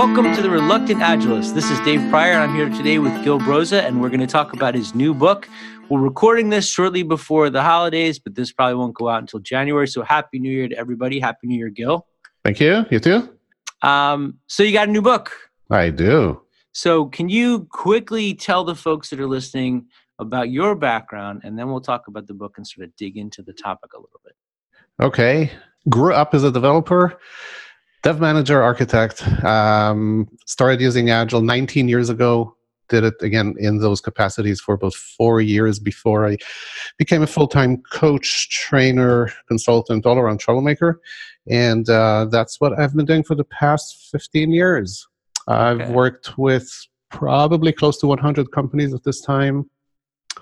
Welcome to the Reluctant Agilist. This is Dave Prior. I'm here today with Gil Broza, and we're going to talk about his new book. We're recording this shortly before the holidays, but this probably won't go out until January. So happy New Year to everybody. Happy New Year, Gil. Thank you. You too. Um, so you got a new book. I do. So can you quickly tell the folks that are listening about your background, and then we'll talk about the book and sort of dig into the topic a little bit. Okay. Grew up as a developer dev manager architect um, started using agile 19 years ago did it again in those capacities for about four years before i became a full-time coach trainer consultant all around troublemaker and uh, that's what i've been doing for the past 15 years i've okay. worked with probably close to 100 companies at this time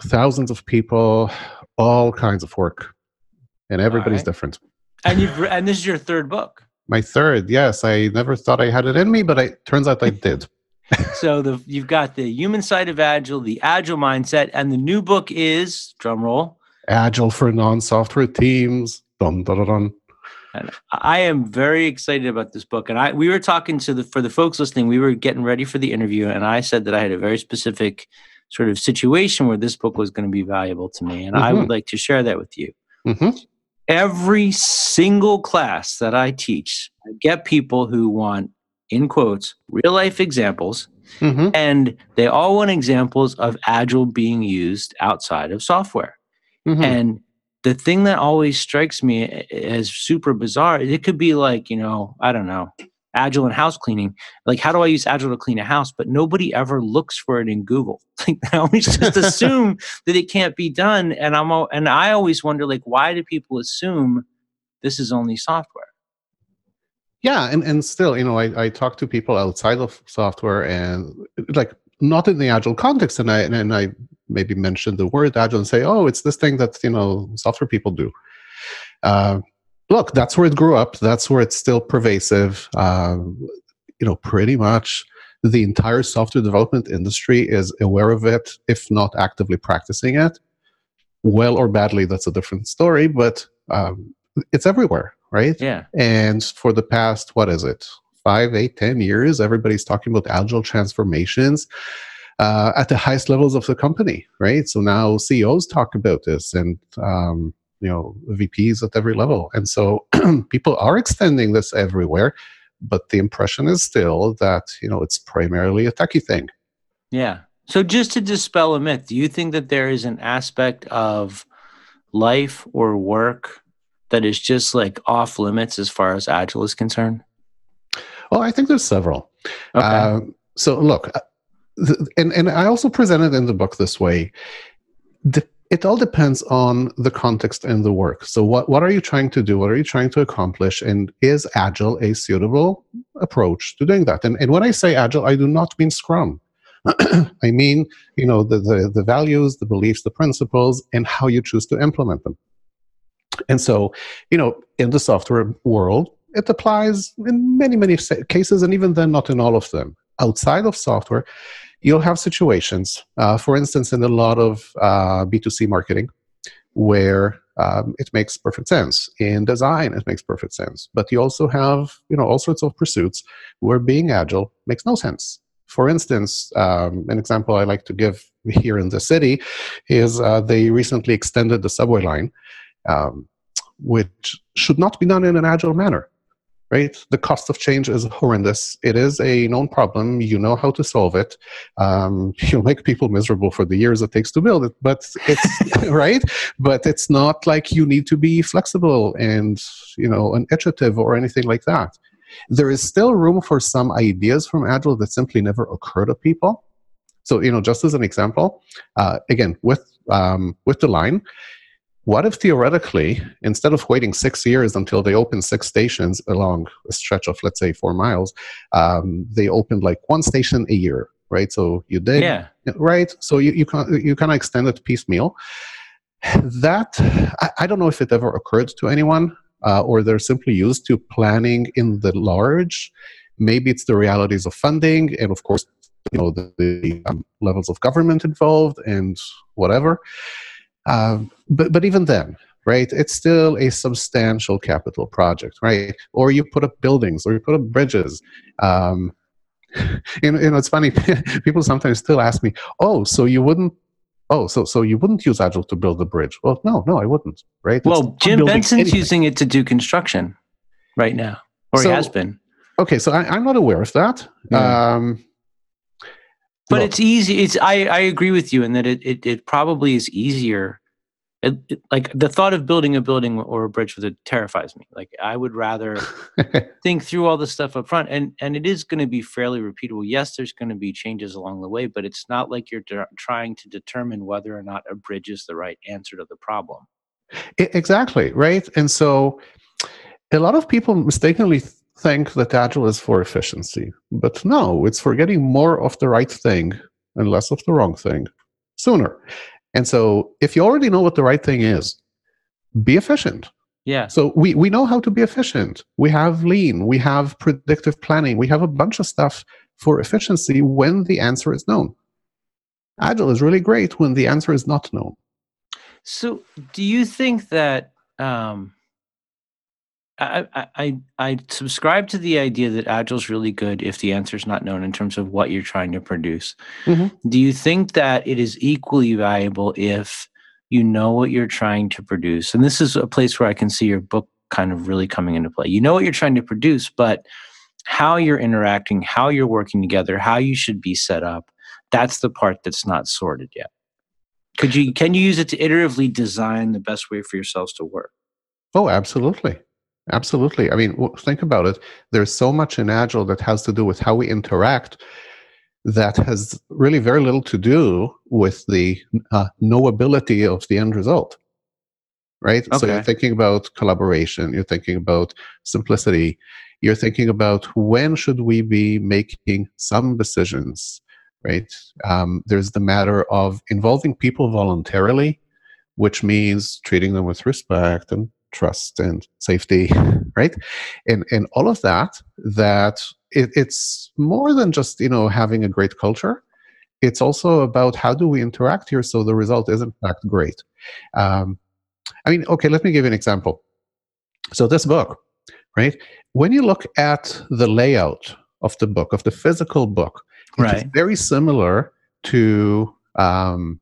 thousands of people all kinds of work and everybody's right. different and you've and this is your third book my third, yes. I never thought I had it in me, but it turns out I did. so the you've got the human side of agile, the agile mindset, and the new book is drum roll. Agile for non-software teams. Dun, dun, dun, And I am very excited about this book. And I we were talking to the for the folks listening, we were getting ready for the interview, and I said that I had a very specific sort of situation where this book was going to be valuable to me, and mm-hmm. I would like to share that with you. Mm-hmm every single class that I teach, I get people who want, in quotes, real life examples. Mm-hmm. And they all want examples of Agile being used outside of software. Mm-hmm. And the thing that always strikes me as super bizarre, it could be like, you know, I don't know, agile and house cleaning like how do i use agile to clean a house? But nobody ever looks for it in google. Like i always just assume that it can't be done and i'm and i always wonder like why do people assume this is only software? Yeah and, and still you know I, I talk to people outside of software and like not in the agile context and i and i maybe mention the word agile and say oh it's this thing that you know software people do. Uh, look, that's where it grew up. That's where it's still pervasive. Um, you know, pretty much the entire software development industry is aware of it, if not actively practicing it. Well or badly, that's a different story, but um, it's everywhere, right? Yeah. And for the past, what is it, five, eight, ten years, everybody's talking about agile transformations. Uh, at the highest levels of the company, right? So now CEOs talk about this, and um, you know VPs at every level, and so people are extending this everywhere. But the impression is still that you know it's primarily a techie thing. Yeah. So just to dispel a myth, do you think that there is an aspect of life or work that is just like off limits as far as agile is concerned? Well, I think there's several. Okay. Uh, so look, uh, and and I also presented in the book this way. The it all depends on the context and the work. So, what, what are you trying to do? What are you trying to accomplish? And is Agile a suitable approach to doing that? And, and when I say Agile, I do not mean Scrum. I mean, you know, the, the, the values, the beliefs, the principles, and how you choose to implement them. And so, you know, in the software world, it applies in many, many cases, and even then, not in all of them. Outside of software, you'll have situations, uh, for instance, in a lot of uh, B2C marketing, where um, it makes perfect sense. In design, it makes perfect sense. But you also have, you know, all sorts of pursuits where being agile makes no sense. For instance, um, an example I like to give here in the city is uh, they recently extended the subway line, um, which should not be done in an agile manner right? The cost of change is horrendous. It is a known problem. You know how to solve it. Um, you'll make people miserable for the years it takes to build it, but it's right. But it's not like you need to be flexible and you know an iterative or anything like that. There is still room for some ideas from Agile that simply never occur to people. So you know, just as an example, uh, again with um, with the line, what if theoretically, instead of waiting six years until they open six stations along a stretch of, let's say, four miles, um, they opened like one station a year, right? So you did, yeah. right? So you, you, can, you kind of extend it piecemeal. That, I, I, don't know if it ever occurred to anyone, uh, or they're simply used to planning in the large. Maybe it's the realities of funding, and of course, you know, the, the um, levels of government involved and whatever. Um, but but even then, right? It's still a substantial capital project, right? Or you put up buildings, or you put up bridges. Um, you know, you know, it's funny. People sometimes still ask me, "Oh, so you wouldn't oh, so so you wouldn't use Agile to build a bridge? Well, no, no, I wouldn't. Right? Well, it's Jim Benson's anything. using it to do construction right now, or so, he has been. Okay, so I, am not aware of that. Yeah. Um, but look. it's easy. It's I, I agree with you in that it, it, it probably is easier it, it, like the thought of building a building or a bridge with it terrifies me. Like I would rather think through all the stuff up front, and and it is going to be fairly repeatable. Yes, there's going to be changes along the way, but it's not like you're de- trying to determine whether or not a bridge is the right answer to the problem. Exactly right, and so a lot of people mistakenly think that agile is for efficiency, but no, it's for getting more of the right thing and less of the wrong thing sooner. And so if you already know what the right thing is, be efficient. Yeah. So we, we know how to be efficient. We have lean, we have predictive planning, we have a bunch of stuff for efficiency when the answer is known. Agile is really great when the answer is not known. So do you think that um, I, I I subscribe to the idea that agile is really good if the answer is not known in terms of what you're trying to produce. Mm-hmm. Do you think that it is equally valuable if you know what you're trying to produce? And this is a place where I can see your book kind of really coming into play. You know what you're trying to produce, but how you're interacting, how you're working together, how you should be set up, that's the part that's not sorted yet. Could you can you use it to iteratively design the best way for yourselves to work? Oh, absolutely. Absolutely. I mean, think about it. There's so much in Agile that has to do with how we interact that has really very little to do with the uh, knowability of the end result. Right? Okay. So you're thinking about collaboration, you're thinking about simplicity, you're thinking about when should we be making some decisions, right? Um, there's the matter of involving people voluntarily, which means treating them with respect and trust and safety, right? And and all of that that it, it's more than just you know having a great culture. It's also about how do we interact here so the result is in fact great. Um, I mean, okay, let me give you an example. So this book, right? When you look at the layout of the book, of the physical book, right. it's very similar to um,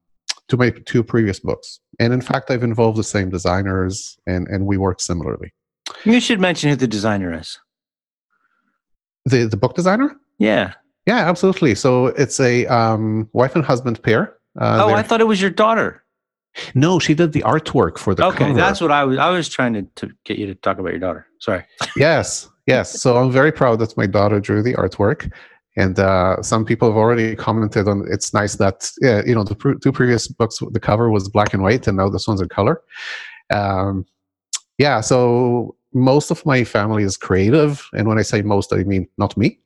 to my two previous books. And in fact, I've involved the same designers and, and we work similarly. You should mention who the designer is. The, the book designer? Yeah. Yeah, absolutely. So it's a um, wife and husband pair. Uh, oh, I thought it was your daughter. No, she did the artwork for the okay, cover. that's what I was. I was trying to, to get you to talk about your daughter. Sorry. yes, yes. So I'm very proud that my daughter drew the artwork, and uh, some people have already commented on it's nice that yeah, you know the pr- two previous books the cover was black and white and now this one's in color. Um, yeah so most of my family is creative. And when i say most i mean not me.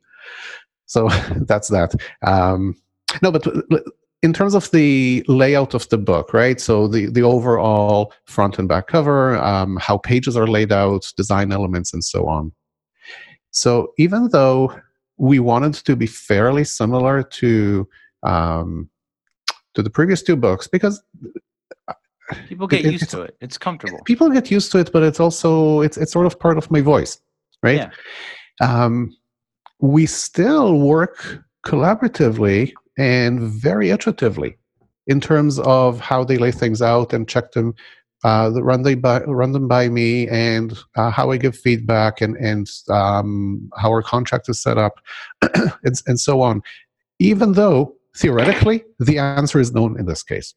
So that's that. Um, no but in terms of the layout of the book right? So the the overall front and back cover um, how pages are laid out design elements and so on. So even though we wanted to be fairly similar to um, to the previous two books because uh, people get it, used to it. It's comfortable. People get used to it, but it's also it's it's sort of part of my voice, right? Yeah. Um, we still work collaboratively and very iteratively in terms of how they lay things out and check them uh, run them by run them by me and uh, how I give feedback and and um, how our contract is set up and, and so on. Even though theoretically the answer is known in this case.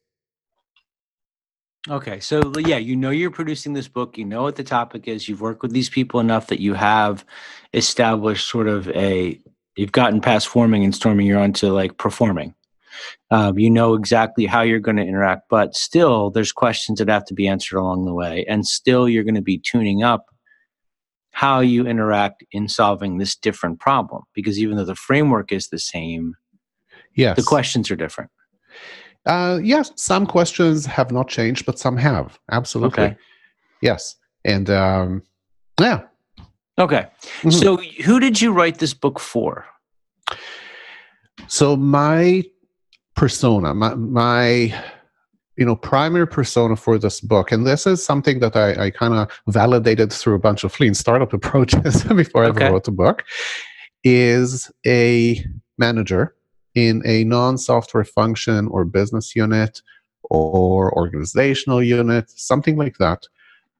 Okay, so yeah, you know you're producing this book. You know what the topic is. You've worked with these people enough that you have established sort of a. You've gotten past forming and storming. You're on to like performing um, you know exactly how you're going to interact, but still, there's questions that have to be answered along the way. And still, you're going to be tuning up how you interact in solving this different problem. Because even though the framework is the same, yes. the questions are different. Uh, yes, some questions have not changed, but some have. Absolutely. Okay. Yes. And um, yeah. Okay. Mm-hmm. So, who did you write this book for? So, my persona, my, my you know primary persona for this book and this is something that i, I kind of validated through a bunch of lean startup approaches before i okay. ever wrote the book is a manager in a non software function or business unit or organizational unit, something like that,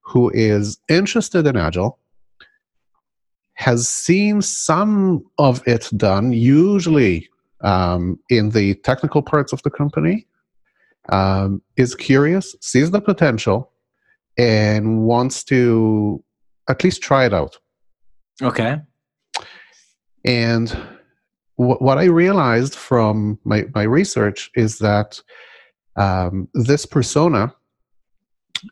who is interested in Agile, has seen some of it done, usually um, in the technical parts of the company, um, is curious, sees the potential, and wants to at least try it out. Okay. And w- what I realized from my, my research is that um, this persona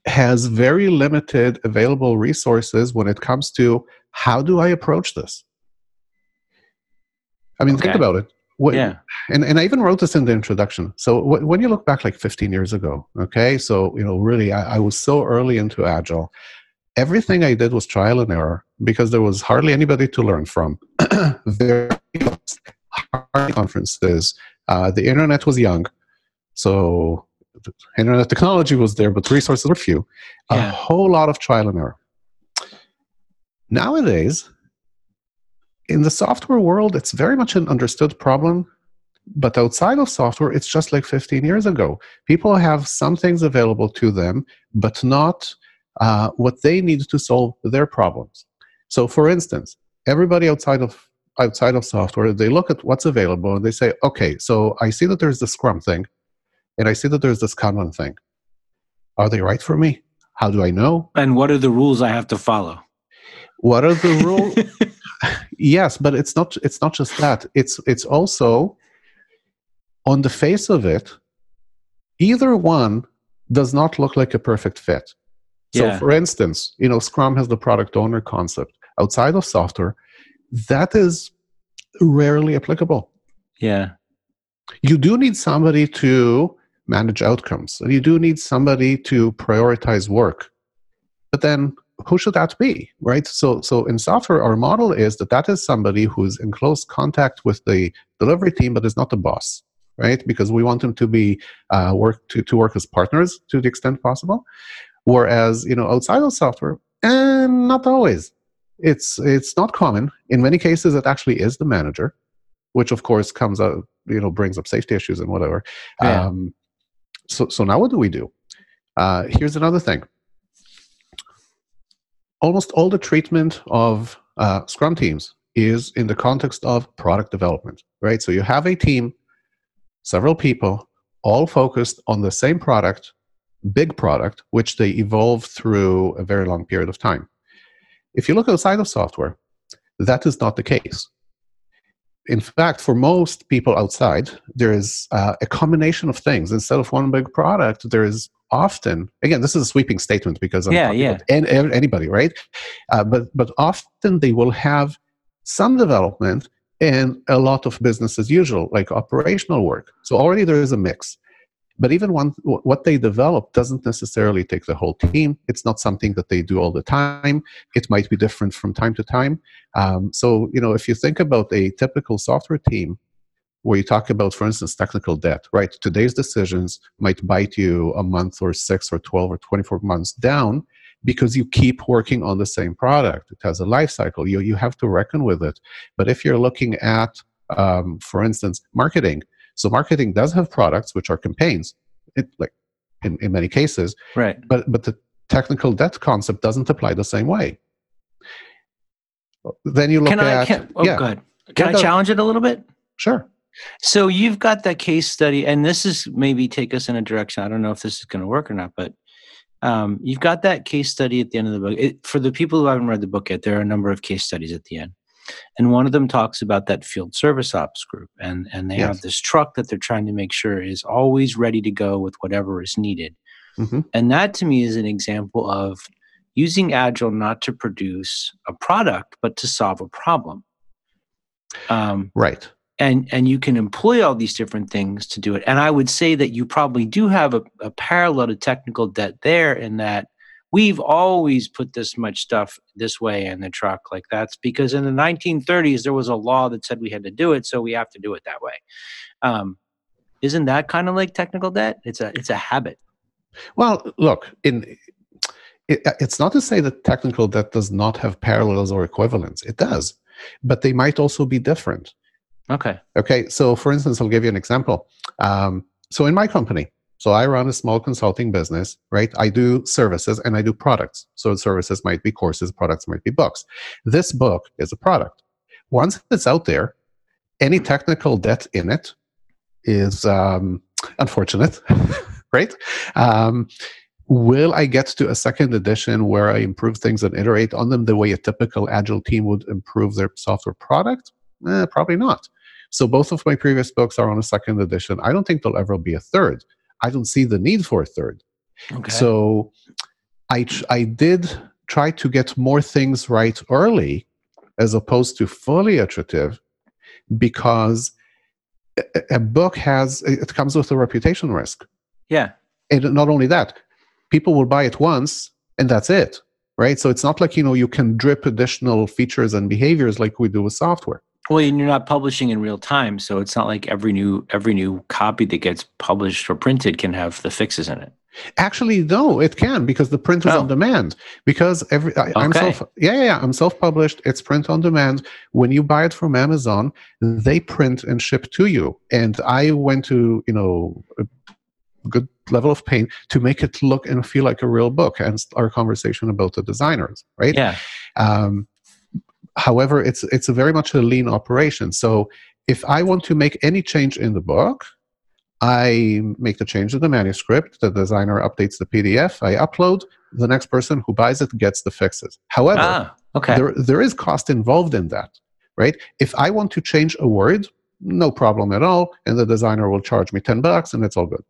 has very limited available resources when it comes to how do I approach this? I mean, okay. think about it. What, yeah. And, and I even wrote this in the introduction. So w- when you look back like 15 years ago, okay, so, you know, really, I, I was so early into Agile. Everything I did was trial and error because there was hardly anybody to learn from. Very hard conferences. Uh, the internet was young. So internet technology was there, but resources were few. Yeah. A whole lot of trial and error. Nowadays, in the software world, it's very much an understood problem. But outside of software, it's just like 15 years ago. People have some things available to them, but not uh, what they need to solve their problems. So, for instance, everybody outside of outside of software, they look at what's available and they say, okay, so I see that there's the Scrum thing, and I see that there's this Kanban thing. Are they right for me? How do I know? And what are the rules I have to follow? What are the rules? yes, but it's not it's not just that. It's it's also on the face of it, either one does not look like a perfect fit. So yeah. for instance, you know, Scrum has the product owner concept. Outside of software, that is rarely applicable. Yeah. You do need somebody to manage outcomes. And you do need somebody to prioritize work. But then who should that be, right? So, so in software, our model is that that is somebody who's in close contact with the delivery team, but is not the boss, right? Because we want them to be uh, work to, to work as partners to the extent possible. Whereas, you know, outside of software, and not always. It's it's not common. In many cases, it actually is the manager, which of course comes out, you know, brings up safety issues and whatever. Yeah. Um, so, so now what do we do? Uh, here's another thing. Almost all the treatment of uh, Scrum teams is in the context of product development, right? So you have a team, several people, all focused on the same product, big product, which they evolve through a very long period of time. If you look outside of software, that is not the case in fact, for most people outside, there is uh, a combination of things. Instead of one big product, there is often again this is a sweeping statement because I'm yeah, yeah. Any, anybody, right? Uh, but but often they will have some development and a lot of business as usual, like operational work. So already there is a mix. But even one, what they develop doesn't necessarily take the whole team. It's not something that they do all the time. It might be different from time to time. Um, so, you know, if you think about a typical software team, where you talk about, for instance, technical debt, right? Today's decisions might bite you a month or six or 12 or 24 months down because you keep working on the same product. It has a life cycle. You, you have to reckon with it. But if you're looking at, um, for instance, marketing, so marketing does have products which are campaigns, it, like in, in many cases. Right. But but the technical debt concept doesn't apply the same way. Then you look can at I, can, oh, yeah. Can yeah, I challenge it a little bit? Sure. So you've got that case study, and this is maybe take us in a direction. I don't know if this is going to work or not, but um, you've got that case study at the end of the book. It, for the people who haven't read the book yet, there are a number of case studies at the end and one of them talks about that field service ops group and and they yes. have this truck that they're trying to make sure is always ready to go with whatever is needed mm-hmm. and that to me is an example of using agile not to produce a product but to solve a problem um, right and and you can employ all these different things to do it and i would say that you probably do have a, a parallel to technical debt there in that we've always put this much stuff this way in the truck like that's because in the 1930s there was a law that said we had to do it so we have to do it that way um, isn't that kind of like technical debt it's a it's a habit well look in it, it's not to say that technical debt does not have parallels or equivalents it does but they might also be different. Okay. Okay. So, for instance, I'll give you an example. Um, so, in my company, so I run a small consulting business, right? I do services and I do products. So, services might be courses, products might be books. This book is a product. Once it's out there, any technical debt in it is um, unfortunate, right? Um, will I get to a second edition where I improve things and iterate on them the way a typical agile team would improve their software product? Eh, probably not. So both of my previous books are on a second edition. I don't think there'll ever be a third. I don't see the need for a third. Okay. So I I did try to get more things right early as opposed to fully iterative because a, a book has it comes with a reputation risk. Yeah. And not only that, people will buy it once and that's it right so it's not like you know you can drip additional features and behaviors like we do with software well and you're not publishing in real time so it's not like every new every new copy that gets published or printed can have the fixes in it. Actually no it can because the print is oh. on demand. Because every I, am self yeah, yeah yeah i'm self-published it's print on demand. When you buy it from amazon they print and ship to you. And i went to you know a good level of pain to make it look and feel like a real book and our conversation about the designers right? Yeah. Um, however it's it's a very much a lean operation. So if i want to make any change in the book i make the change in the manuscript the designer updates the pdf i upload the next person who buys it gets the fixes. However ah, okay. there, there is cost involved in that right? If i want to change a word no problem at all and the designer will charge me 10 bucks and it's all good.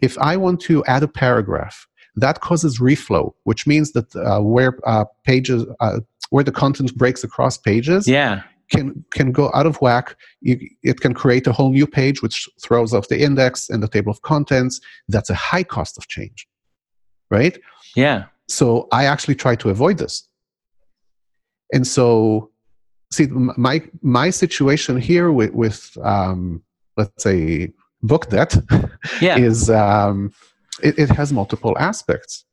If I want to add a paragraph, that causes reflow, which means that uh, where uh, pages, uh, where the content breaks across pages, yeah, can can go out of whack. You, it can create a whole new page, which throws off the index and the table of contents. That's a high cost of change, right? Yeah. So I actually try to avoid this, and so see my my situation here with with um, let's say book debt yeah. is um, it, it has multiple aspects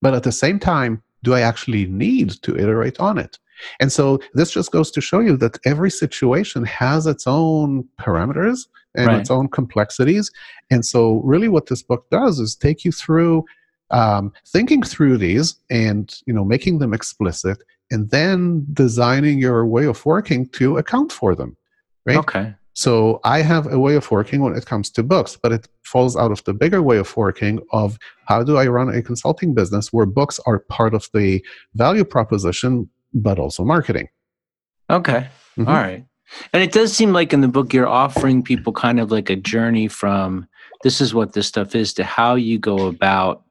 but at the same time do i actually need to iterate on it? And so this just goes to show you that every situation has its own parameters and right. its own complexities. And so really what this book does is take you through um, thinking through these and you know making them explicit and then designing your way of working to account for them right? Okay so I have a way of working when it comes to books, but it falls out of the bigger way of working of how do I run a consulting business where books are part of the value proposition, but also marketing. Okay. Mm-hmm. All right. And it does seem like in the book you're offering people kind of like a journey from this is what this stuff is to how you go about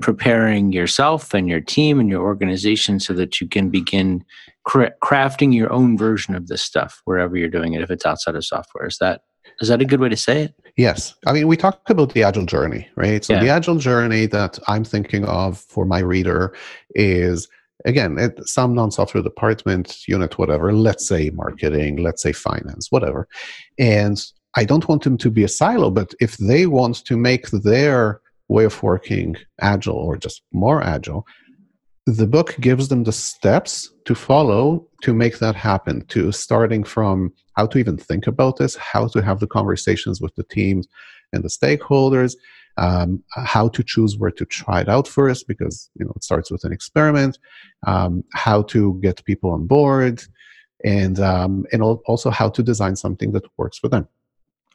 preparing yourself and your team and your organization so that you can begin cra- crafting your own version of this stuff wherever you're doing it if it's outside of software. Is that is that a good way to say it? Yes. I mean we talked about the agile journey right? So yeah. the agile journey that i'm thinking of for my reader is again it, some non-software department unit whatever let's say marketing let's say finance whatever. And i don't want them to be a silo but if they want to make their way of working agile or just more agile the book gives them the steps to follow to make that happen to starting from how to even think about this how to have the conversations with the teams and the stakeholders um, how to choose where to try it out first because you know it starts with an experiment um, how to get people on board and um, and also how to design something that works for them.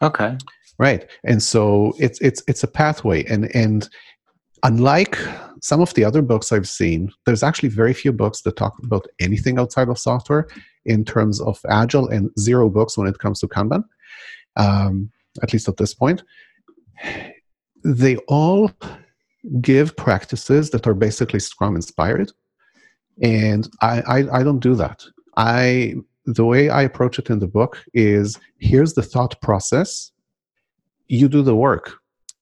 Okay right and so it's it's it's a pathway and and unlike some of the other books I've seen, there's actually very few books that talk about anything outside of software in terms of agile, and zero books when it comes to Kanban, um, at least at this point. They all give practices that are basically Scrum inspired, and I, I, I don't do that. I the way I approach it in the book is here's the thought process, you do the work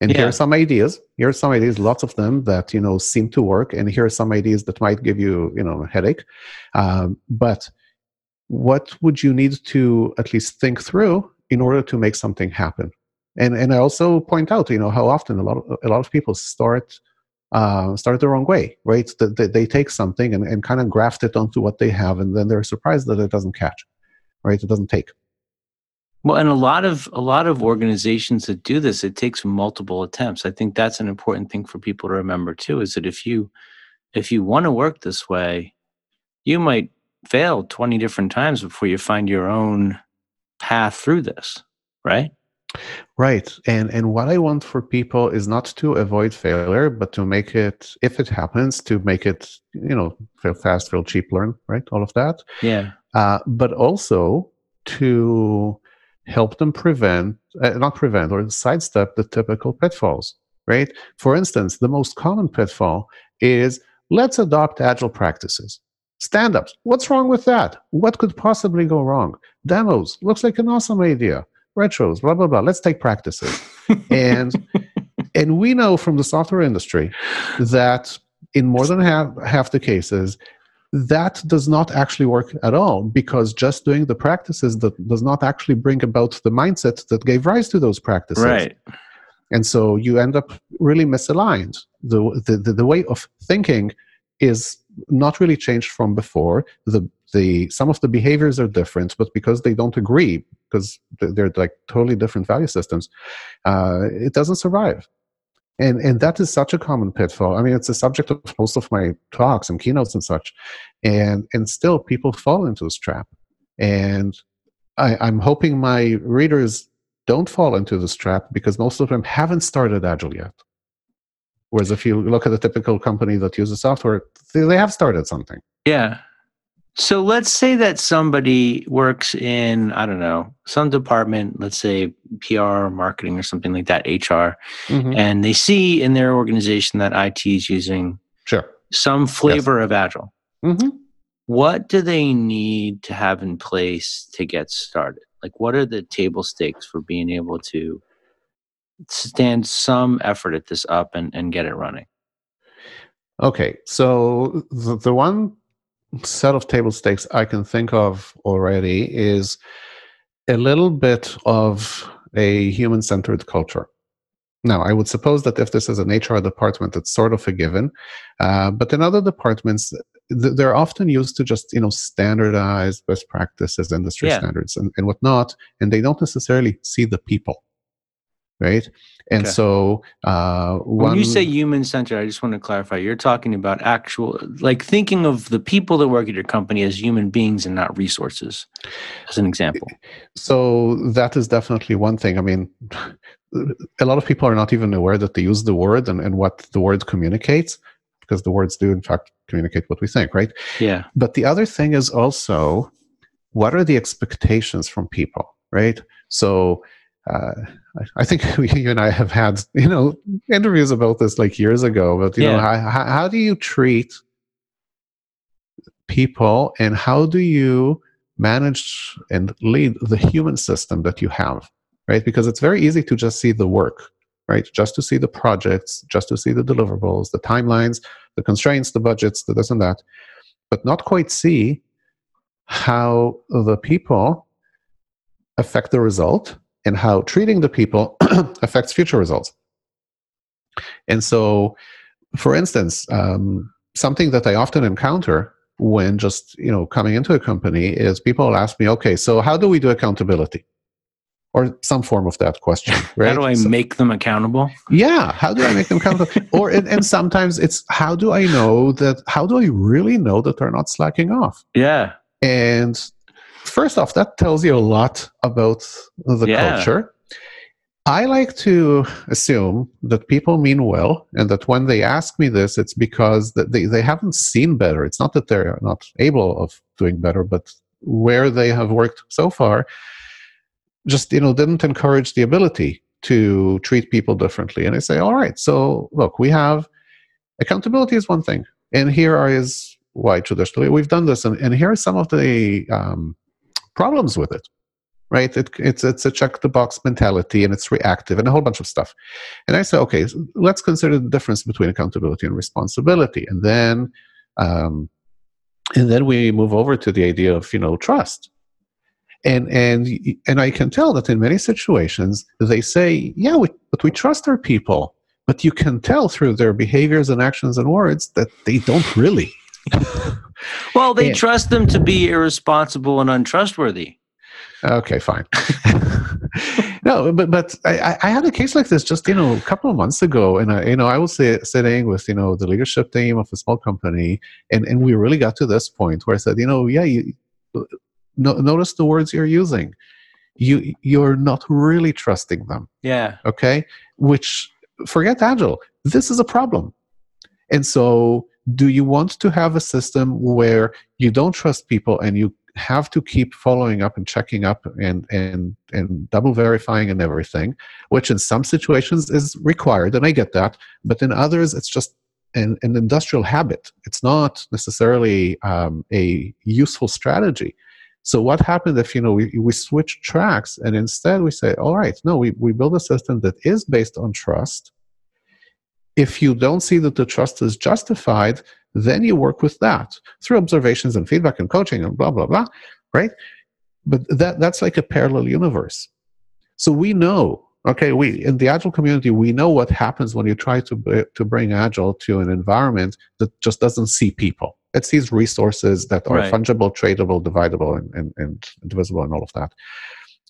and yeah. here are some ideas here are some ideas lots of them that you know seem to work and here are some ideas that might give you you know a headache um, but what would you need to at least think through in order to make something happen and and i also point out you know how often a lot of a lot of people start uh, start the wrong way, right? They, they take something and, and kind of graft it onto what they have, and then they're surprised that it doesn't catch, right? It doesn't take. Well, and a lot of a lot of organizations that do this, it takes multiple attempts. I think that's an important thing for people to remember too. Is that if you if you want to work this way, you might fail twenty different times before you find your own path through this, right? Right. And and what I want for people is not to avoid failure, but to make it, if it happens, to make it, you know, fail fast, fail cheap, learn, right? All of that. Yeah. Uh, but also to help them prevent, uh, not prevent, or sidestep the typical pitfalls, right? For instance, the most common pitfall is let's adopt agile practices. Stand ups. What's wrong with that? What could possibly go wrong? Demos. Looks like an awesome idea retros, blah blah blah. Let's take practices, and and we know from the software industry that in more than half half the cases that does not actually work at all because just doing the practices that does not actually bring about the mindset that gave rise to those practices. Right. And so you end up really misaligned. The the, the, the way of thinking is not really changed from before. The the some of the behaviors are different but because they don't agree because they're like totally different value systems, uh, it doesn't survive. And, and that is such a common pitfall. I mean, it's a subject of most of my talks and keynotes and such. And, and still, people fall into this trap. And I, I'm hoping my readers don't fall into this trap because most of them haven't started Agile yet. Whereas if you look at a typical company that uses software, they have started something. Yeah. So let's say that somebody works in, I don't know, some department, let's say PR, marketing, or something like that, HR, mm-hmm. and they see in their organization that IT is using sure. some flavor yes. of Agile. Mm-hmm. What do they need to have in place to get started? Like, what are the table stakes for being able to stand some effort at this up and, and get it running? Okay, so the, the one set of table stakes I can think of already is a little bit of a human centered culture. Now, I would suppose that if this is an HR department, it's sort of a given. Uh, but in other departments, th- they're often used to just you know standardize best practices, industry yeah. standards, and, and whatnot, and they don't necessarily see the people, right? And okay. so, uh, one, when you say human centered, I just want to clarify. You're talking about actual, like thinking of the people that work at your company as human beings and not resources, as an example. So that is definitely one thing. I mean, a lot of people are not even aware that they use the word and, and what the word communicates, because the words do in fact communicate what we think, right? Yeah. But the other thing is also, what are the expectations from people, right? So uh, I think you and I have had you know interviews about this like years ago. But you yeah. know, how, how do you treat people, and how do you manage and lead the human system that you have, right? Because it's very easy to just see the work, right? Just to see the projects, just to see the deliverables, the timelines, the constraints, the budgets, the this and that, but not quite see how the people affect the result and how treating the people affects future results. And so, for instance, um, something that I often encounter when just you know coming into a company is people ask me, okay, so how do we do accountability? Or some form of that question. Right? how do I so, make them accountable? Yeah, how do I make them accountable? or and, and sometimes it's how do I know that? How do I really know that they're not slacking off? Yeah. And first off, that tells you a lot about the yeah. culture. I like to assume that people mean well, and that when they ask me this, it's because that they, they haven't seen better. It's not that they're not able of doing better, but where they have worked so far, just you know, didn't encourage the ability to treat people differently. And I say, all right, so look, we have accountability is one thing, and here are is why traditionally we've done this, and, and here are some of the um, problems with it right? It, it's it's a check the box mentality and it's reactive and a whole bunch of stuff. And i say okay so let's consider the difference between accountability and responsibility. And then um, and then we move over to the idea of you know trust. And and and i can tell that in many situations they say yeah we, but we trust our people. But you can tell through their behaviors and actions and words that they don't really. well, they And- trust them to be irresponsible and untrustworthy. Okay, fine. no, but but I, I- had a case like this just you know a couple of months ago, and I, you know I was si- sitting with you know the leadership team of a small company, and and we really got to this point where I said, you know, yeah, you no, notice the words you're using. You you're not really trusting them. Yeah. Okay, which forget agile. This is a problem, and so do you want to have a system where you don't trust people and you have to keep following up and checking up and and and double verifying and everything which in some situations is required and i get that but in others it's just an, an industrial habit. It's not necessarily um, a useful strategy. So what happened if you know we, we switch tracks and instead we say all right no we, we build a system that is based on trust if you don't see that the trust is justified then you work with that through observations and feedback and coaching and blah blah blah right? But that that's like a parallel universe. So we know okay we in the agile community we know what happens when you try to to bring agile to an environment that just doesn't see people. It sees resources that are Right. fungible tradable dividable and, and, and divisible and all of that.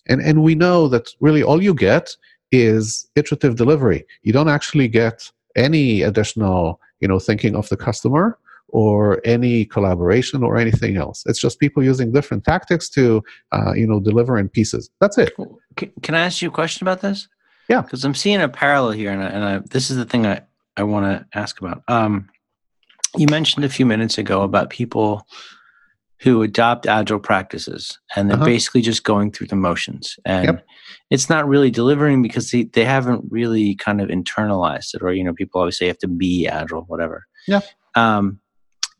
And and we know that really all you get is iterative delivery. You don't actually get any additional you know thinking of the customer or any collaboration or anything else it's just people using different tactics to uh, you know deliver in pieces that's it Can, can I ask you a question about this? Yeah. Because I'm seeing a parallel here, and, I, and I, this is the thing I, I want to ask about. Um, you mentioned a few minutes ago about people who adopt agile practices and they're Uh-huh. basically just going through the motions and Yep. it's not really delivering because they, they haven't really kind of internalized it or you know people always say you have to be agile whatever Yeah. um,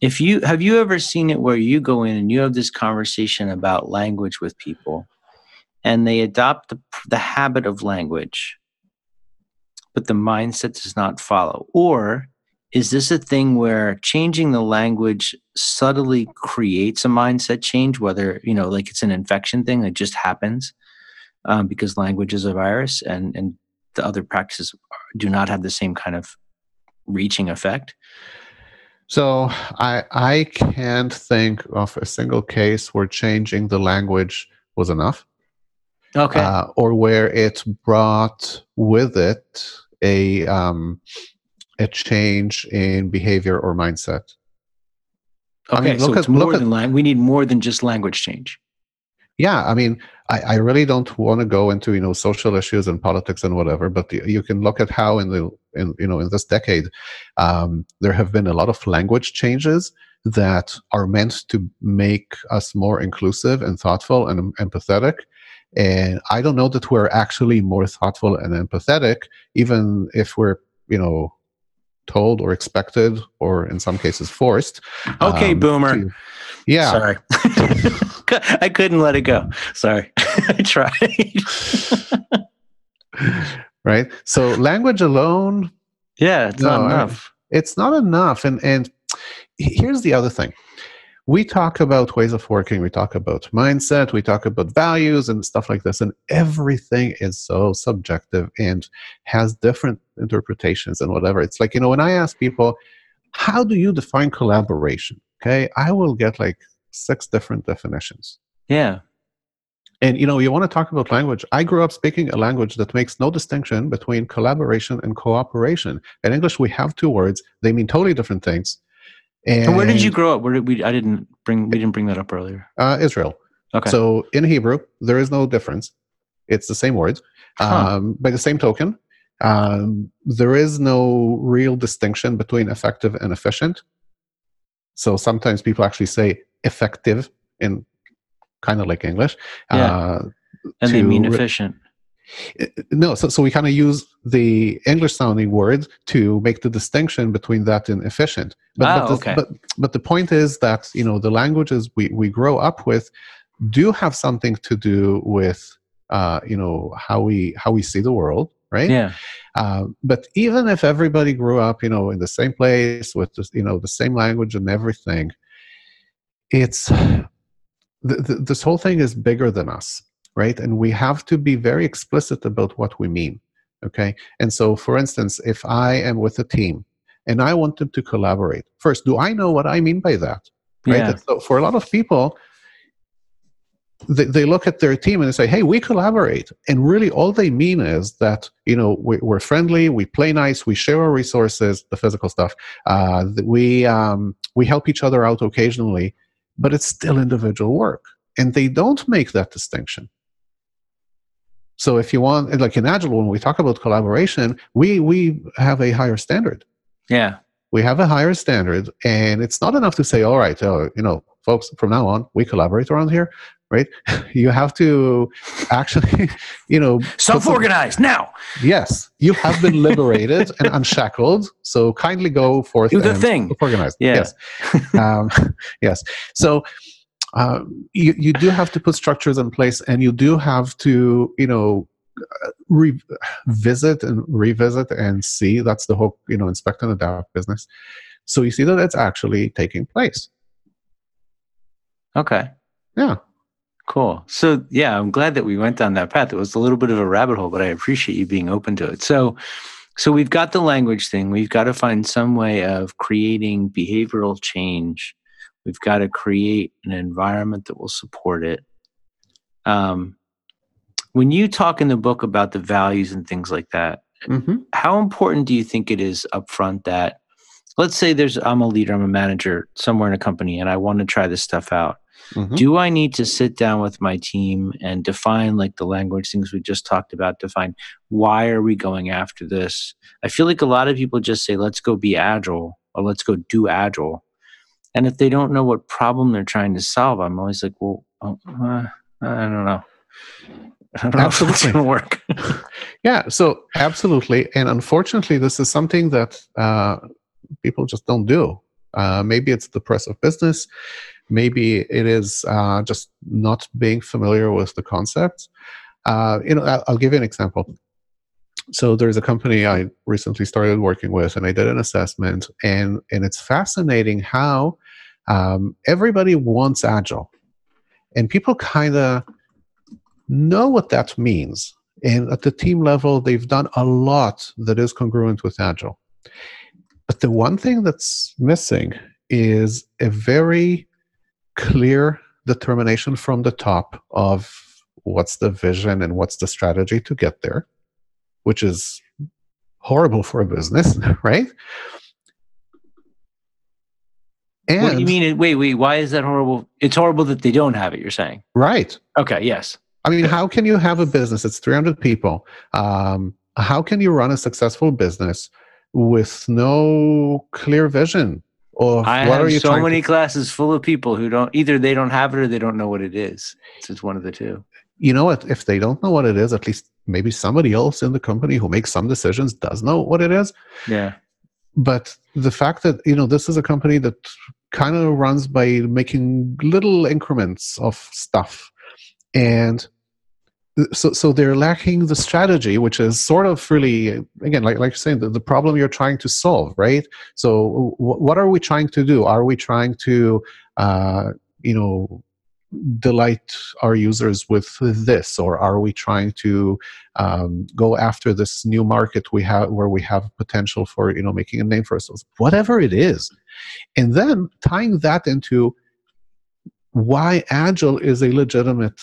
if you have you ever seen it where you go in and you have this conversation about language with people and they adopt the, the habit of language but the mindset does not follow or is this a thing where changing the language subtly creates a mindset change whether you know like it's an infection thing that just happens um, because language is a virus and and the other practices do not have the same kind of reaching effect? So i i can't think of a single case where changing the language was enough okay. uh, or where it brought with it a um, a change in behavior or mindset. I okay mean, so look it's at- look more at- than lang- we need more than just language change Yeah, I mean, I, I really don't want to go into you know social issues and politics and whatever, but you, you can look at how in the in you know in this decade um, there have been a lot of language changes that are meant to make us more inclusive and thoughtful and empathetic. And I don't know that we're actually more thoughtful and empathetic, even if we're you know told or expected or in some cases forced. okay um, boomer. to- yeah. sorry. I couldn't let it go. Sorry. I tried. Right? So language alone yeah it's No, not I- enough. it's not enough. And and here's the other thing. We talk about ways of working. We talk about mindset. We talk about values and stuff like this. And everything is so subjective and has different interpretations and whatever it's like you know when i ask people how do you define collaboration okay i will get like six different definitions yeah and you know, you want to talk about language. I grew up speaking a language that makes no distinction between collaboration and cooperation. In English, we have two words; they mean totally different things. And, And where did you grow up? Where did we? I didn't bring. We didn't bring that up earlier. Uh, Israel. Okay. So in Hebrew, there is no difference. It's the same words. Huh. Um, by the same token, um, there is no real distinction between effective and efficient. So sometimes people actually say effective in kind of like English. Yeah. Uh, and they mean re- efficient. no so, so we kind of use the english sounding word to make the distinction between that and efficient but Ah, but, the, okay. but but the point is that you know the languages we we grow up with do have something to do with uh you know how we how we see the world right Yeah. uh, but even if everybody grew up you know in the same place with just, you know the same language and everything it's th- th- this whole thing is bigger than us right and we have to be very explicit about what we mean Okay. And so, for instance, if I am with a team and I want them to collaborate, first, do I know what I mean by that? Right. Yeah. So for a lot of people, they, they look at their team and they say, "Hey, we collaborate," and really all they mean is that you know we, we're friendly, we play nice, we share our resources, the physical stuff. Uh, we um, we help each other out occasionally, but it's still individual work, and they don't make that distinction. So if you want, like in Agile, when we talk about collaboration, we we have a higher standard. Yeah. We have a higher standard, and it's not enough to say, "All right, uh, you know, folks, from now on, we collaborate around here." Right? You have to actually, you know, self-organized now. Yes, you have been liberated and unshackled. So kindly go forth. Do the thing. Organized. Yeah. Yes. um, yes. So um, you, you do have to put structures in place and you do have to you know re- visit and revisit and see that's the whole you know inspect and adapt business. So you see that it's actually taking place. Okay. Yeah. Cool. So yeah i'm glad that we went down that path. It was a little bit of a rabbit hole but i appreciate you being open to it. So so we've got the language thing. We've got to find some way of creating behavioral change. We've got to create an environment that will support it. Um, when you talk in the book about the values and things like that, mm-hmm. how important do you think it is upfront that, let's say there's I'm a leader, I'm a manager somewhere in a company, and I want to try this stuff out. Mm-hmm. Do I need to sit down with my team and define like the language things we just talked about? Define why are we going after this? I feel like a lot of people just say, let's go be agile or let's go do agile. And if they don't know what problem they're trying to solve, I'm always like, well, uh, I don't know. Absolutely. work. yeah, so absolutely. And unfortunately, this is something that uh, people just don't do. Uh, maybe it's the press of business. Maybe it is uh, just not being familiar with the concepts. Uh, you know, I'll, I'll give you an example so there's a company I recently started working with, and I did an assessment, and and it's fascinating how um, everybody wants agile, and people kind of know what that means. And at the team level, they've done a lot that is congruent with agile. But the one thing that's missing is a very clear determination from the top of what's the vision and what's the strategy to get there, which is horrible for a business, right? And what do you mean? Wait, wait. Why is that horrible? It's horrible that they don't have it. You're saying, right? Okay. Yes. I mean, how can you have a business? It's 300 people. Um, how can you run a successful business with no clear vision? Or I what have are you so many to- classes full of people who don't either they don't have it or they don't know what it is. It's one of the two. You know what? If they don't know what it is, at least maybe somebody else in the company who makes some decisions does know what it is. Yeah but the fact that you know this is a company that kind of runs by making little increments of stuff and so so they're lacking the strategy which is sort of really again like like you're saying the, the problem you're trying to solve right? So w- what are we trying to do? Are we trying to uh, you know delight our users with this? Or are we trying to um, go after this new market we have where we have potential for you know making a name for ourselves? Whatever it is. And then tying that into why agile is a legitimate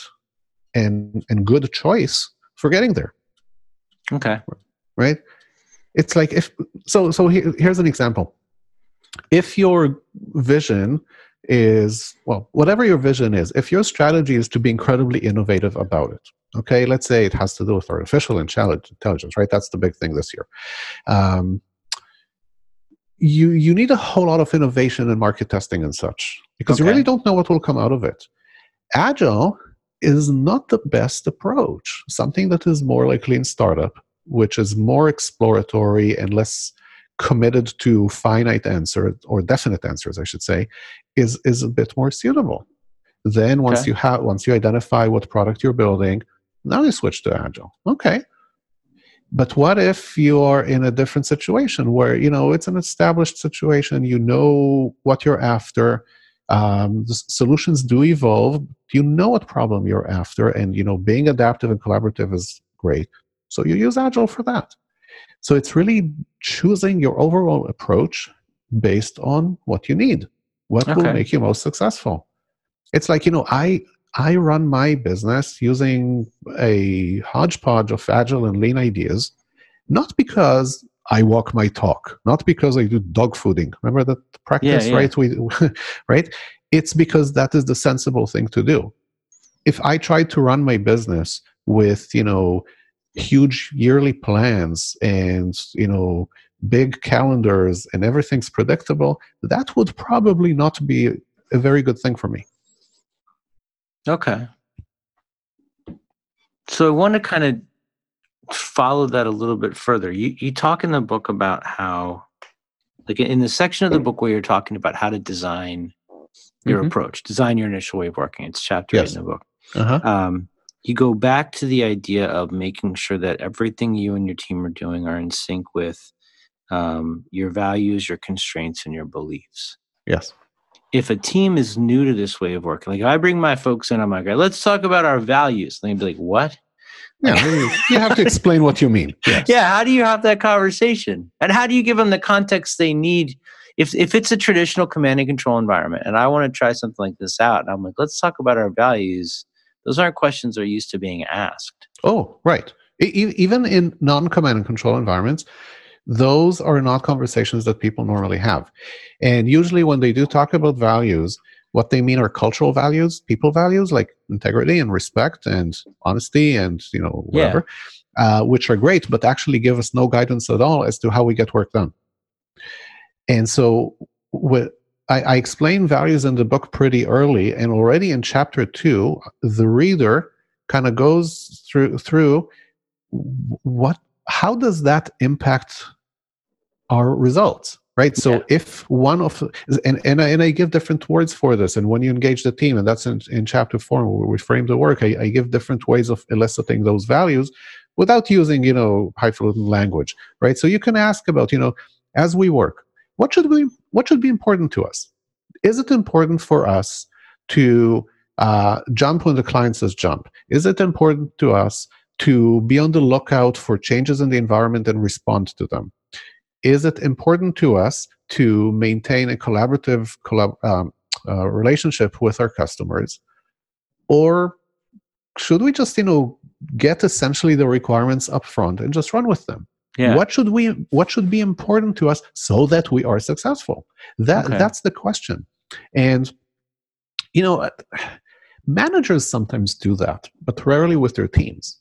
and and good choice for getting there. Okay. Right? It's like if so so here, here's an example. If your vision is well whatever your vision is if your strategy is to be incredibly innovative about it okay? Let's say it has to do with artificial intelligence right? That's the big thing this year. Um, you you need a whole lot of innovation and market testing and such because okay. you really don't know what will come out of it. Agile is not the best approach something that is more like lean startup which is more exploratory and less committed to finite answers or definite answers, I should say, is is a bit more suitable. Then once okay. you have once you identify what product you're building, now you switch to agile. Okay. But what if you are in a different situation where you know it's an established situation, you know what you're after, um, the solutions do evolve, you know what problem you're after, and you know being adaptive and collaborative is great. So you use Agile for that. So it's really choosing your overall approach based on what you need, what okay. will make you most successful. It's like, you know, I I run my business using a hodgepodge of agile and lean ideas, not because I walk my talk, not because I do dog fooding. Remember that practice, yeah, yeah. right? We, right? It's because that is the sensible thing to do. If I tried to run my business with, you know, huge yearly plans and, you know, big calendars and everything's predictable, that would probably not be a very good thing for me. Okay. So I want to kind of follow that a little bit further. You you talk in the book about how like in the section of the book where you're talking about how to design your mm-hmm. approach, design your initial way of working. It's chapter yes. eight in the book. Uh-huh. Um, you go back to the idea of making sure that everything you and your team are doing are in sync with um, your values, your constraints, and your beliefs. Yes if a team is new to this way of working, like if I bring my folks in, I'm like, let's talk about our values. They'd be like, what? Yeah, you have to explain what you mean. Yes. Yeah, how do you have that conversation? And how do you give them the context they need? If if it's a traditional command and control environment, and I want to try something like this out, and I'm like, let's talk about our values. Those aren't questions that are used to being asked. Oh, right. E- even in non-command and control environments, those are not conversations that people normally have. And usually, when they do talk about values, what they mean are cultural values, people values like integrity and respect and honesty and you know whatever, yeah. uh, which are great, but actually give us no guidance at all as to how we get work done. And so, what I, I explain values in the book pretty early, and already in chapter two, the reader kind of goes through through what how does that impact our results right so yeah. if one of and, and I, and I give different words for this and when you engage the team and that's in, in chapter four where we frame the work I, I give different ways of eliciting those values without using you know highfalutin language right so you can ask about you know as we work what should we what should be important to us is it important for us to uh, jump when the client says jump is it important to us to be on the lookout for changes in the environment and respond to them? Is it important to us to maintain a collaborative collab, um, uh, relationship with our customers? Or should we just, you know, get essentially the requirements up front and just run with them? Yeah. What should we what should be important to us so that we are successful? That okay. that's the question. And you know, managers sometimes do that, but rarely with their teams.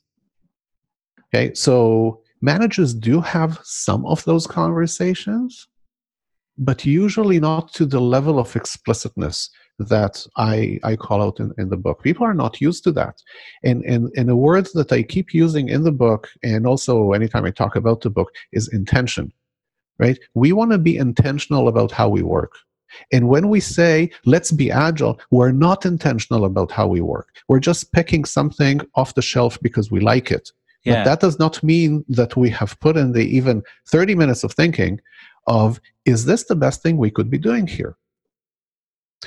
Okay, so managers do have some of those conversations, but usually not to the level of explicitness that I, I call out in, in the book. People are not used to that. And, and, and a word that I keep using in the book, and also anytime I talk about the book, is intention. Right? We want to be intentional about how we work. And when we say, let's be agile, we're not intentional about how we work. We're just picking something off the shelf because we like it. Yeah. But that does not mean that we have put in the even 30 minutes of thinking of, is this the best thing we could be doing here?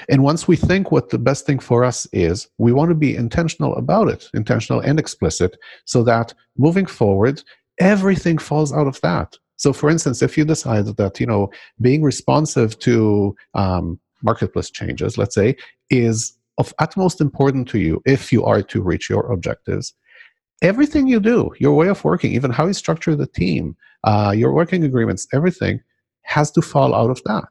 And once we think what the best thing for us is, we want to be intentional about it, intentional and explicit, so that moving forward, everything falls out of that. So, for instance, if you decide that you know being responsive to um, marketplace changes, let's say, is of utmost importance to you if you are to reach your objectives, everything you do, your way of working, even how you structure the team, uh, your working agreements, everything has to fall out of that.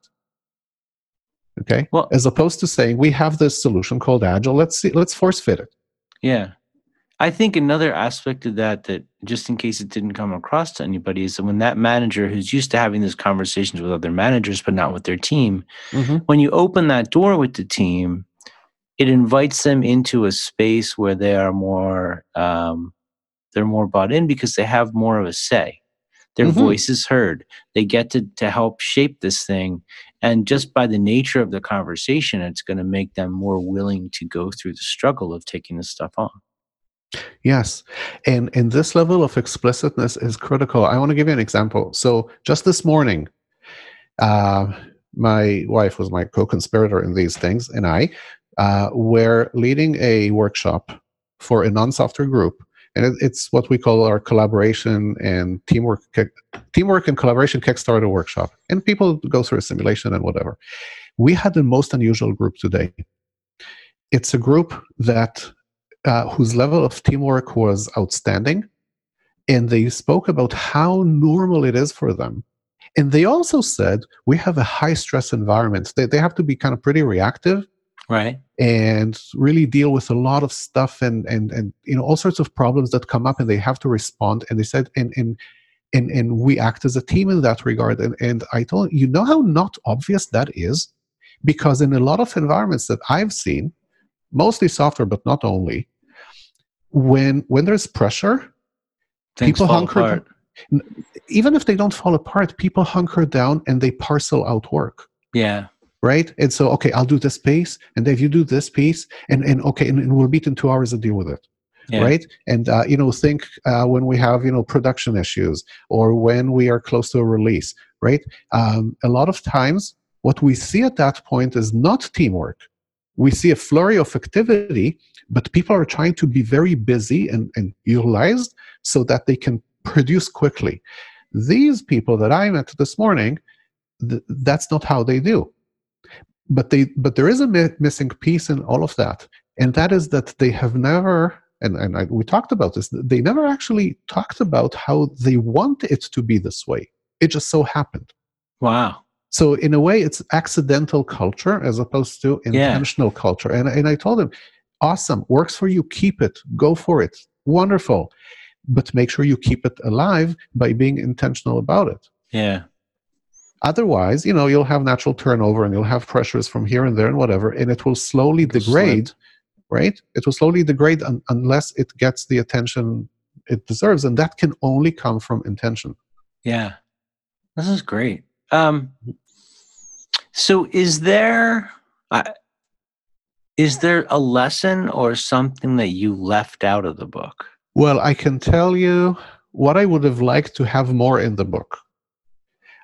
Okay. Well, as opposed to saying we have this solution called Agile, let's see, let's force fit it. Yeah. I think another aspect of that, that just in case it didn't come across to anybody, is that when that manager who's used to having these conversations with other managers, but not with their team, mm-hmm. when you open that door with the team, it invites them into a space where they are more um, they're more bought in because they have more of a say. Their mm-hmm. voice is heard. They get to, to help shape this thing. And just by the nature of the conversation it's going to make them more willing to go through the struggle of taking this stuff on. Yes. And and this level of explicitness is critical. I want to give you an example. So just this morning uh, my wife was my co-conspirator in these things and i uh, we're leading a workshop for a non-software group and it, it's what we call our collaboration and teamwork teamwork and collaboration Kickstarter workshop. And people go through a simulation and whatever. We had the most unusual group today. It's a group that uh, whose level of teamwork was outstanding, and they spoke about how normal it is for them. And they also said we have a high stress environment. They, they have to be kind of pretty reactive right. and really deal with a lot of stuff and and and you know all sorts of problems that come up and they have to respond. And they said and and and, and we act as a team in that regard. And and i told you know how not obvious that is? Because in a lot of environments that i've seen mostly software but not only when when there's pressure Things people hunker apart. even if they don't fall apart people hunker down and they parcel out work. Yeah right? And so, okay, I'll do this piece, and Dave, you do this piece, and and okay, and, and we'll meet in two hours and deal with it, yeah. right? And uh, you know, think uh, when we have you know production issues or when we are close to a release, right? Um, a lot of times, what we see at that point is not teamwork. We see a flurry of activity, but people are trying to be very busy and, and utilized so that they can produce quickly. These people that I met this morning, th- that's not how they do but they but there is a mi- missing piece in all of that and that is that they have never and, and I, we talked about this they never actually talked about how they want it to be this way. It just so happened. Wow. So in a way it's accidental culture as opposed to intentional yeah. culture. And, and i told him awesome works for you keep it go for it wonderful but make sure you keep it alive by being intentional about it. Yeah Otherwise, you know, you'll have natural turnover and you'll have pressures from here and there and whatever, and it will slowly degrade, right? It will slowly degrade un- unless it gets the attention it deserves, and that can only come from intention. Yeah, this is great. Um, so, is there uh, is there a lesson or something that you left out of the book? Well, I can tell you what I would have liked to have more in the book.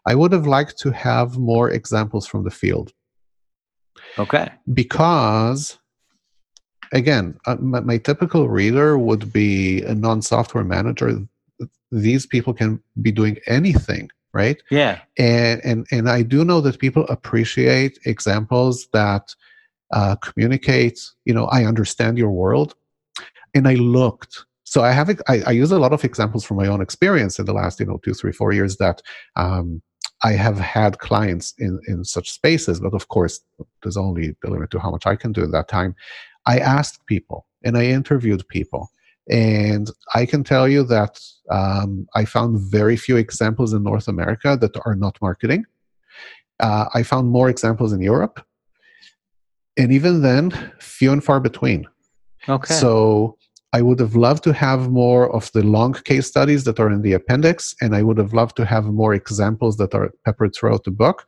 I would have liked to have more examples from the field. Okay. Because, again, uh, my, my, typical reader would be a non software manager. These people can be doing anything, right? Yeah. And, and, and I do know that people appreciate examples that uh, communicate, you know, I understand your world. And I looked so I have I, I, use a lot of examples from my own experience in the last you know two three four years that um, I have had clients in, in such spaces, but of course, there's only the limit to how much I can do in that time. I asked people and I interviewed people. And I can tell you that um, I found very few examples in North America that are not marketing. Uh, I found more examples in Europe. And even then, few and far between. Okay. So I would have loved to have more of the long case studies that are in the appendix, and I would have loved to have more examples that are peppered throughout the book.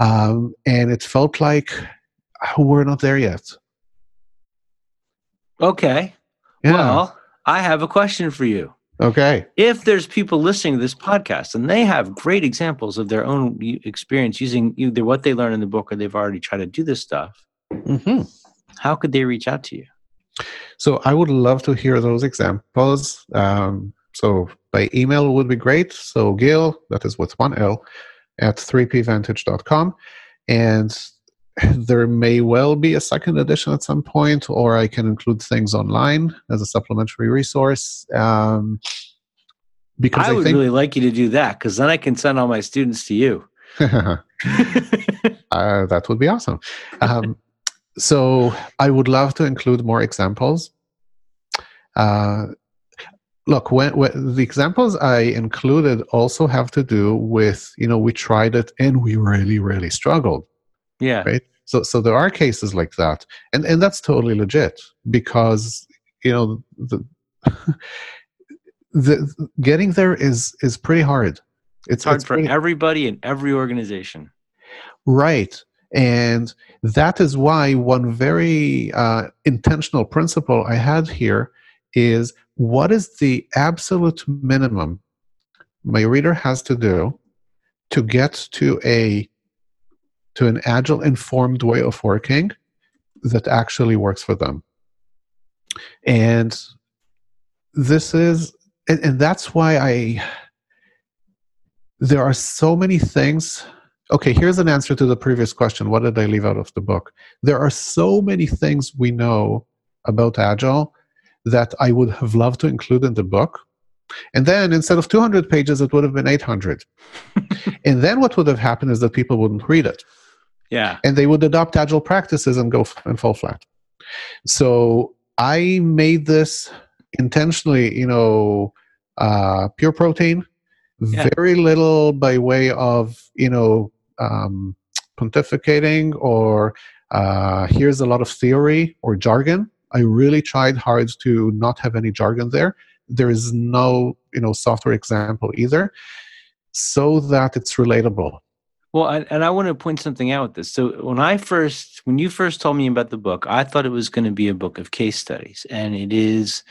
Um, and it felt like we're not there yet. Okay. Yeah. Well, I have a question for you. Okay. If there's people listening to this podcast and they have great examples of their own experience using either what they learned in the book or they've already tried to do this stuff, mm-hmm. how could they reach out to you? So I would love to hear those examples. Um, so by email would be great. So Gil, that is with one L, at 3pvantage.com. And there may well be a second edition at some point, or I can include things online as a supplementary resource. Um, because I, I would think, really like you to do that, because then I can send all my students to you. uh, that would be awesome. Um, so I would love to include more examples. Uh, look, when, when, the examples I included also have to do with you know we tried it and we really really struggled. Yeah. Right. So so there are cases like that, and and that's totally legit because you know the. the getting there is is pretty hard. It's, hard it's for pretty, everybody in every organization. Right. And that is why one very uh, intentional principle I had here is what is the absolute minimum my reader has to do to get to a to an agile informed way of working that actually works for them and this is, and, and that's why I, there are so many things. Okay, here's an answer to the previous question. What did I leave out of the book? There are so many things we know about Agile that I would have loved to include in the book. And then instead of 200 pages, it would have been 800. and then what would have happened is that people wouldn't read it. Yeah. And they would adopt Agile practices and go f- and fall flat. So I made this intentionally, you know, uh, pure protein, Yeah. very little by way of, you know, um, pontificating or uh, here's a lot of theory or jargon. I really tried hard to not have any jargon there. There is no, you know, software example either, so that it's relatable. Well, and, and I want to point something out with this. So when I first, when you first told me about the book, I thought it was going to be a book of case studies, and it is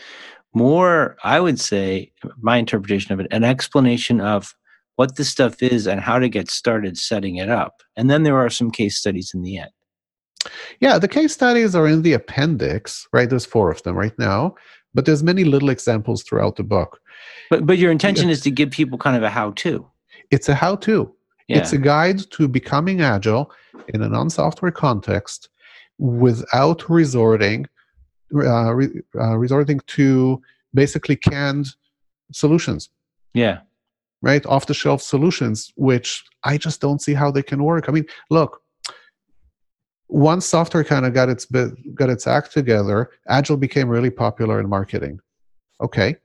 more, I would say, my interpretation of it, an explanation of what this stuff is and how to get started setting it up. And then there are some case studies in the end. Yeah, the case studies are in the appendix, right? There's four of them right now, but there's many little examples throughout the book. But but your intention is to give people kind of a how-to. It's a how-to. Yeah. It's a guide to becoming agile in a non-software context without resorting uh, re- uh, resorting to basically canned solutions, yeah. Right? Off-the-shelf solutions, which I just don't see how they can work. I mean, look, once software kind of got its bit, got its act together, agile became really popular in marketing. Okay,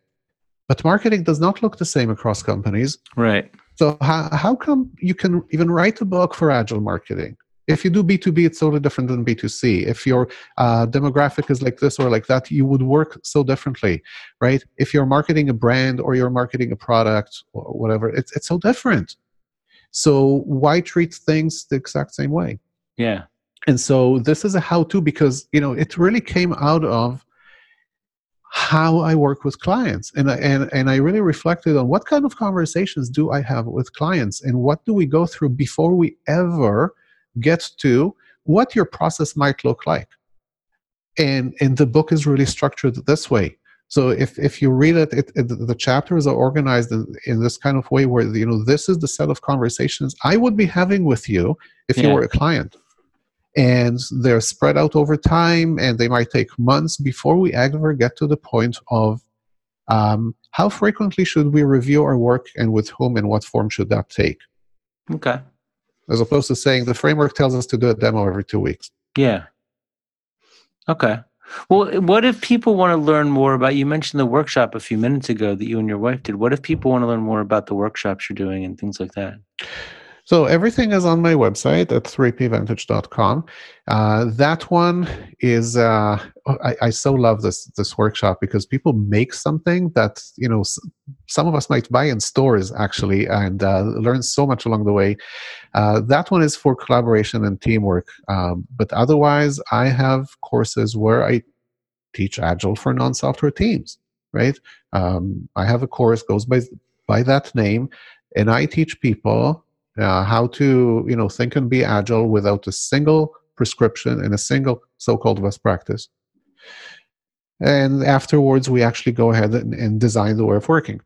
but marketing does not look the same across companies. Right. So how, how come you can even write a book for agile marketing? If you do B2B, it's totally different than B2C. If your uh, demographic is like this or like that, you would work so differently, right? If you're marketing a brand or you're marketing a product or whatever, it's, it's so different. So why treat things the exact same way? Yeah. And so this is a how-to because you know it really came out of how I work with clients, and I, and and I really reflected on what kind of conversations do I have with clients, and what do we go through before we ever get to what your process might look like. And and the book is really structured this way. So if if you read it, it, it the chapters are organized in, in this kind of way where you know this is the set of conversations I would be having with you if you were a client and they're spread out over time and they might take months before we ever get to the point of um, how frequently should we review our work and with whom and what form should that take Okay. As opposed to saying the framework tells us to do a demo every two weeks Yeah. Okay. Well, what if people want to learn more about? You mentioned the workshop a few minutes ago that you and your wife did. What if people want to learn more about the workshops you're doing and things like that? So everything is on my website at 3pvantage.com. Uh, that one is uh, I, I so love this this workshop because people make something that you know some of us might buy in stores actually and uh, learn so much along the way. Uh, that one is for collaboration and teamwork. Um, but otherwise, I have courses where I teach Agile for non-software teams. Right? Um, I have a course goes by by that name, and I teach people uh, how to you know think and be agile without a single prescription and a single so-called best practice. And afterwards we actually go ahead and, and design the way of working.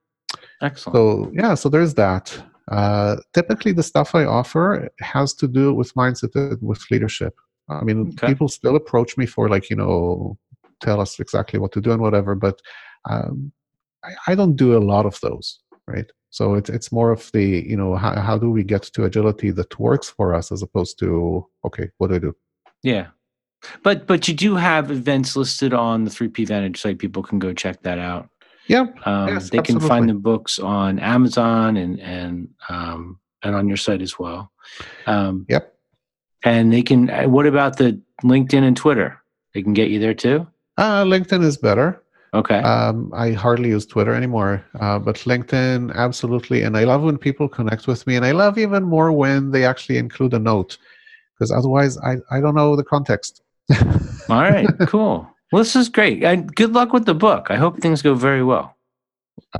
Excellent. so yeah so there's that. Uh, typically the stuff i offer has to do with mindset and with leadership. I mean Okay. people still approach me for like you know tell us exactly what to do and whatever but um, I, I don't do a lot of those right so it's it's more of the you know how, how do we get to agility that works for us as opposed to okay what do I do? yeah. But but you do have events listed on the 3P Vantage site. People can go check that out. Yeah, Um, Yes, they can find the books on Amazon and and um, and on your site as well. Um, Yep. And they can. uh, What about the LinkedIn and Twitter? They can get you there too. uh, LinkedIn is better. Okay. Um, I hardly use Twitter anymore, uh, but LinkedIn absolutely. And I love when people connect with me, and I love even more when they actually include a note, because otherwise I I don't know the context. All right. Cool. Well, this is great. And good luck with the book. I hope things go very well.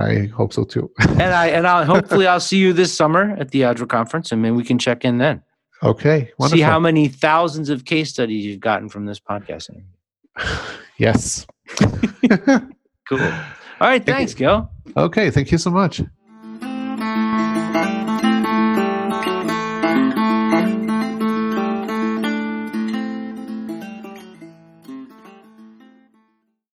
I hope so too. And I and I'll hopefully I'll see you this summer at the Agile conference, and maybe we can check in then. okay, wonderful. See how many thousands of case studies you've gotten from this podcast. yes. Cool. All right, thanks, Gil. Okay, thank you so much.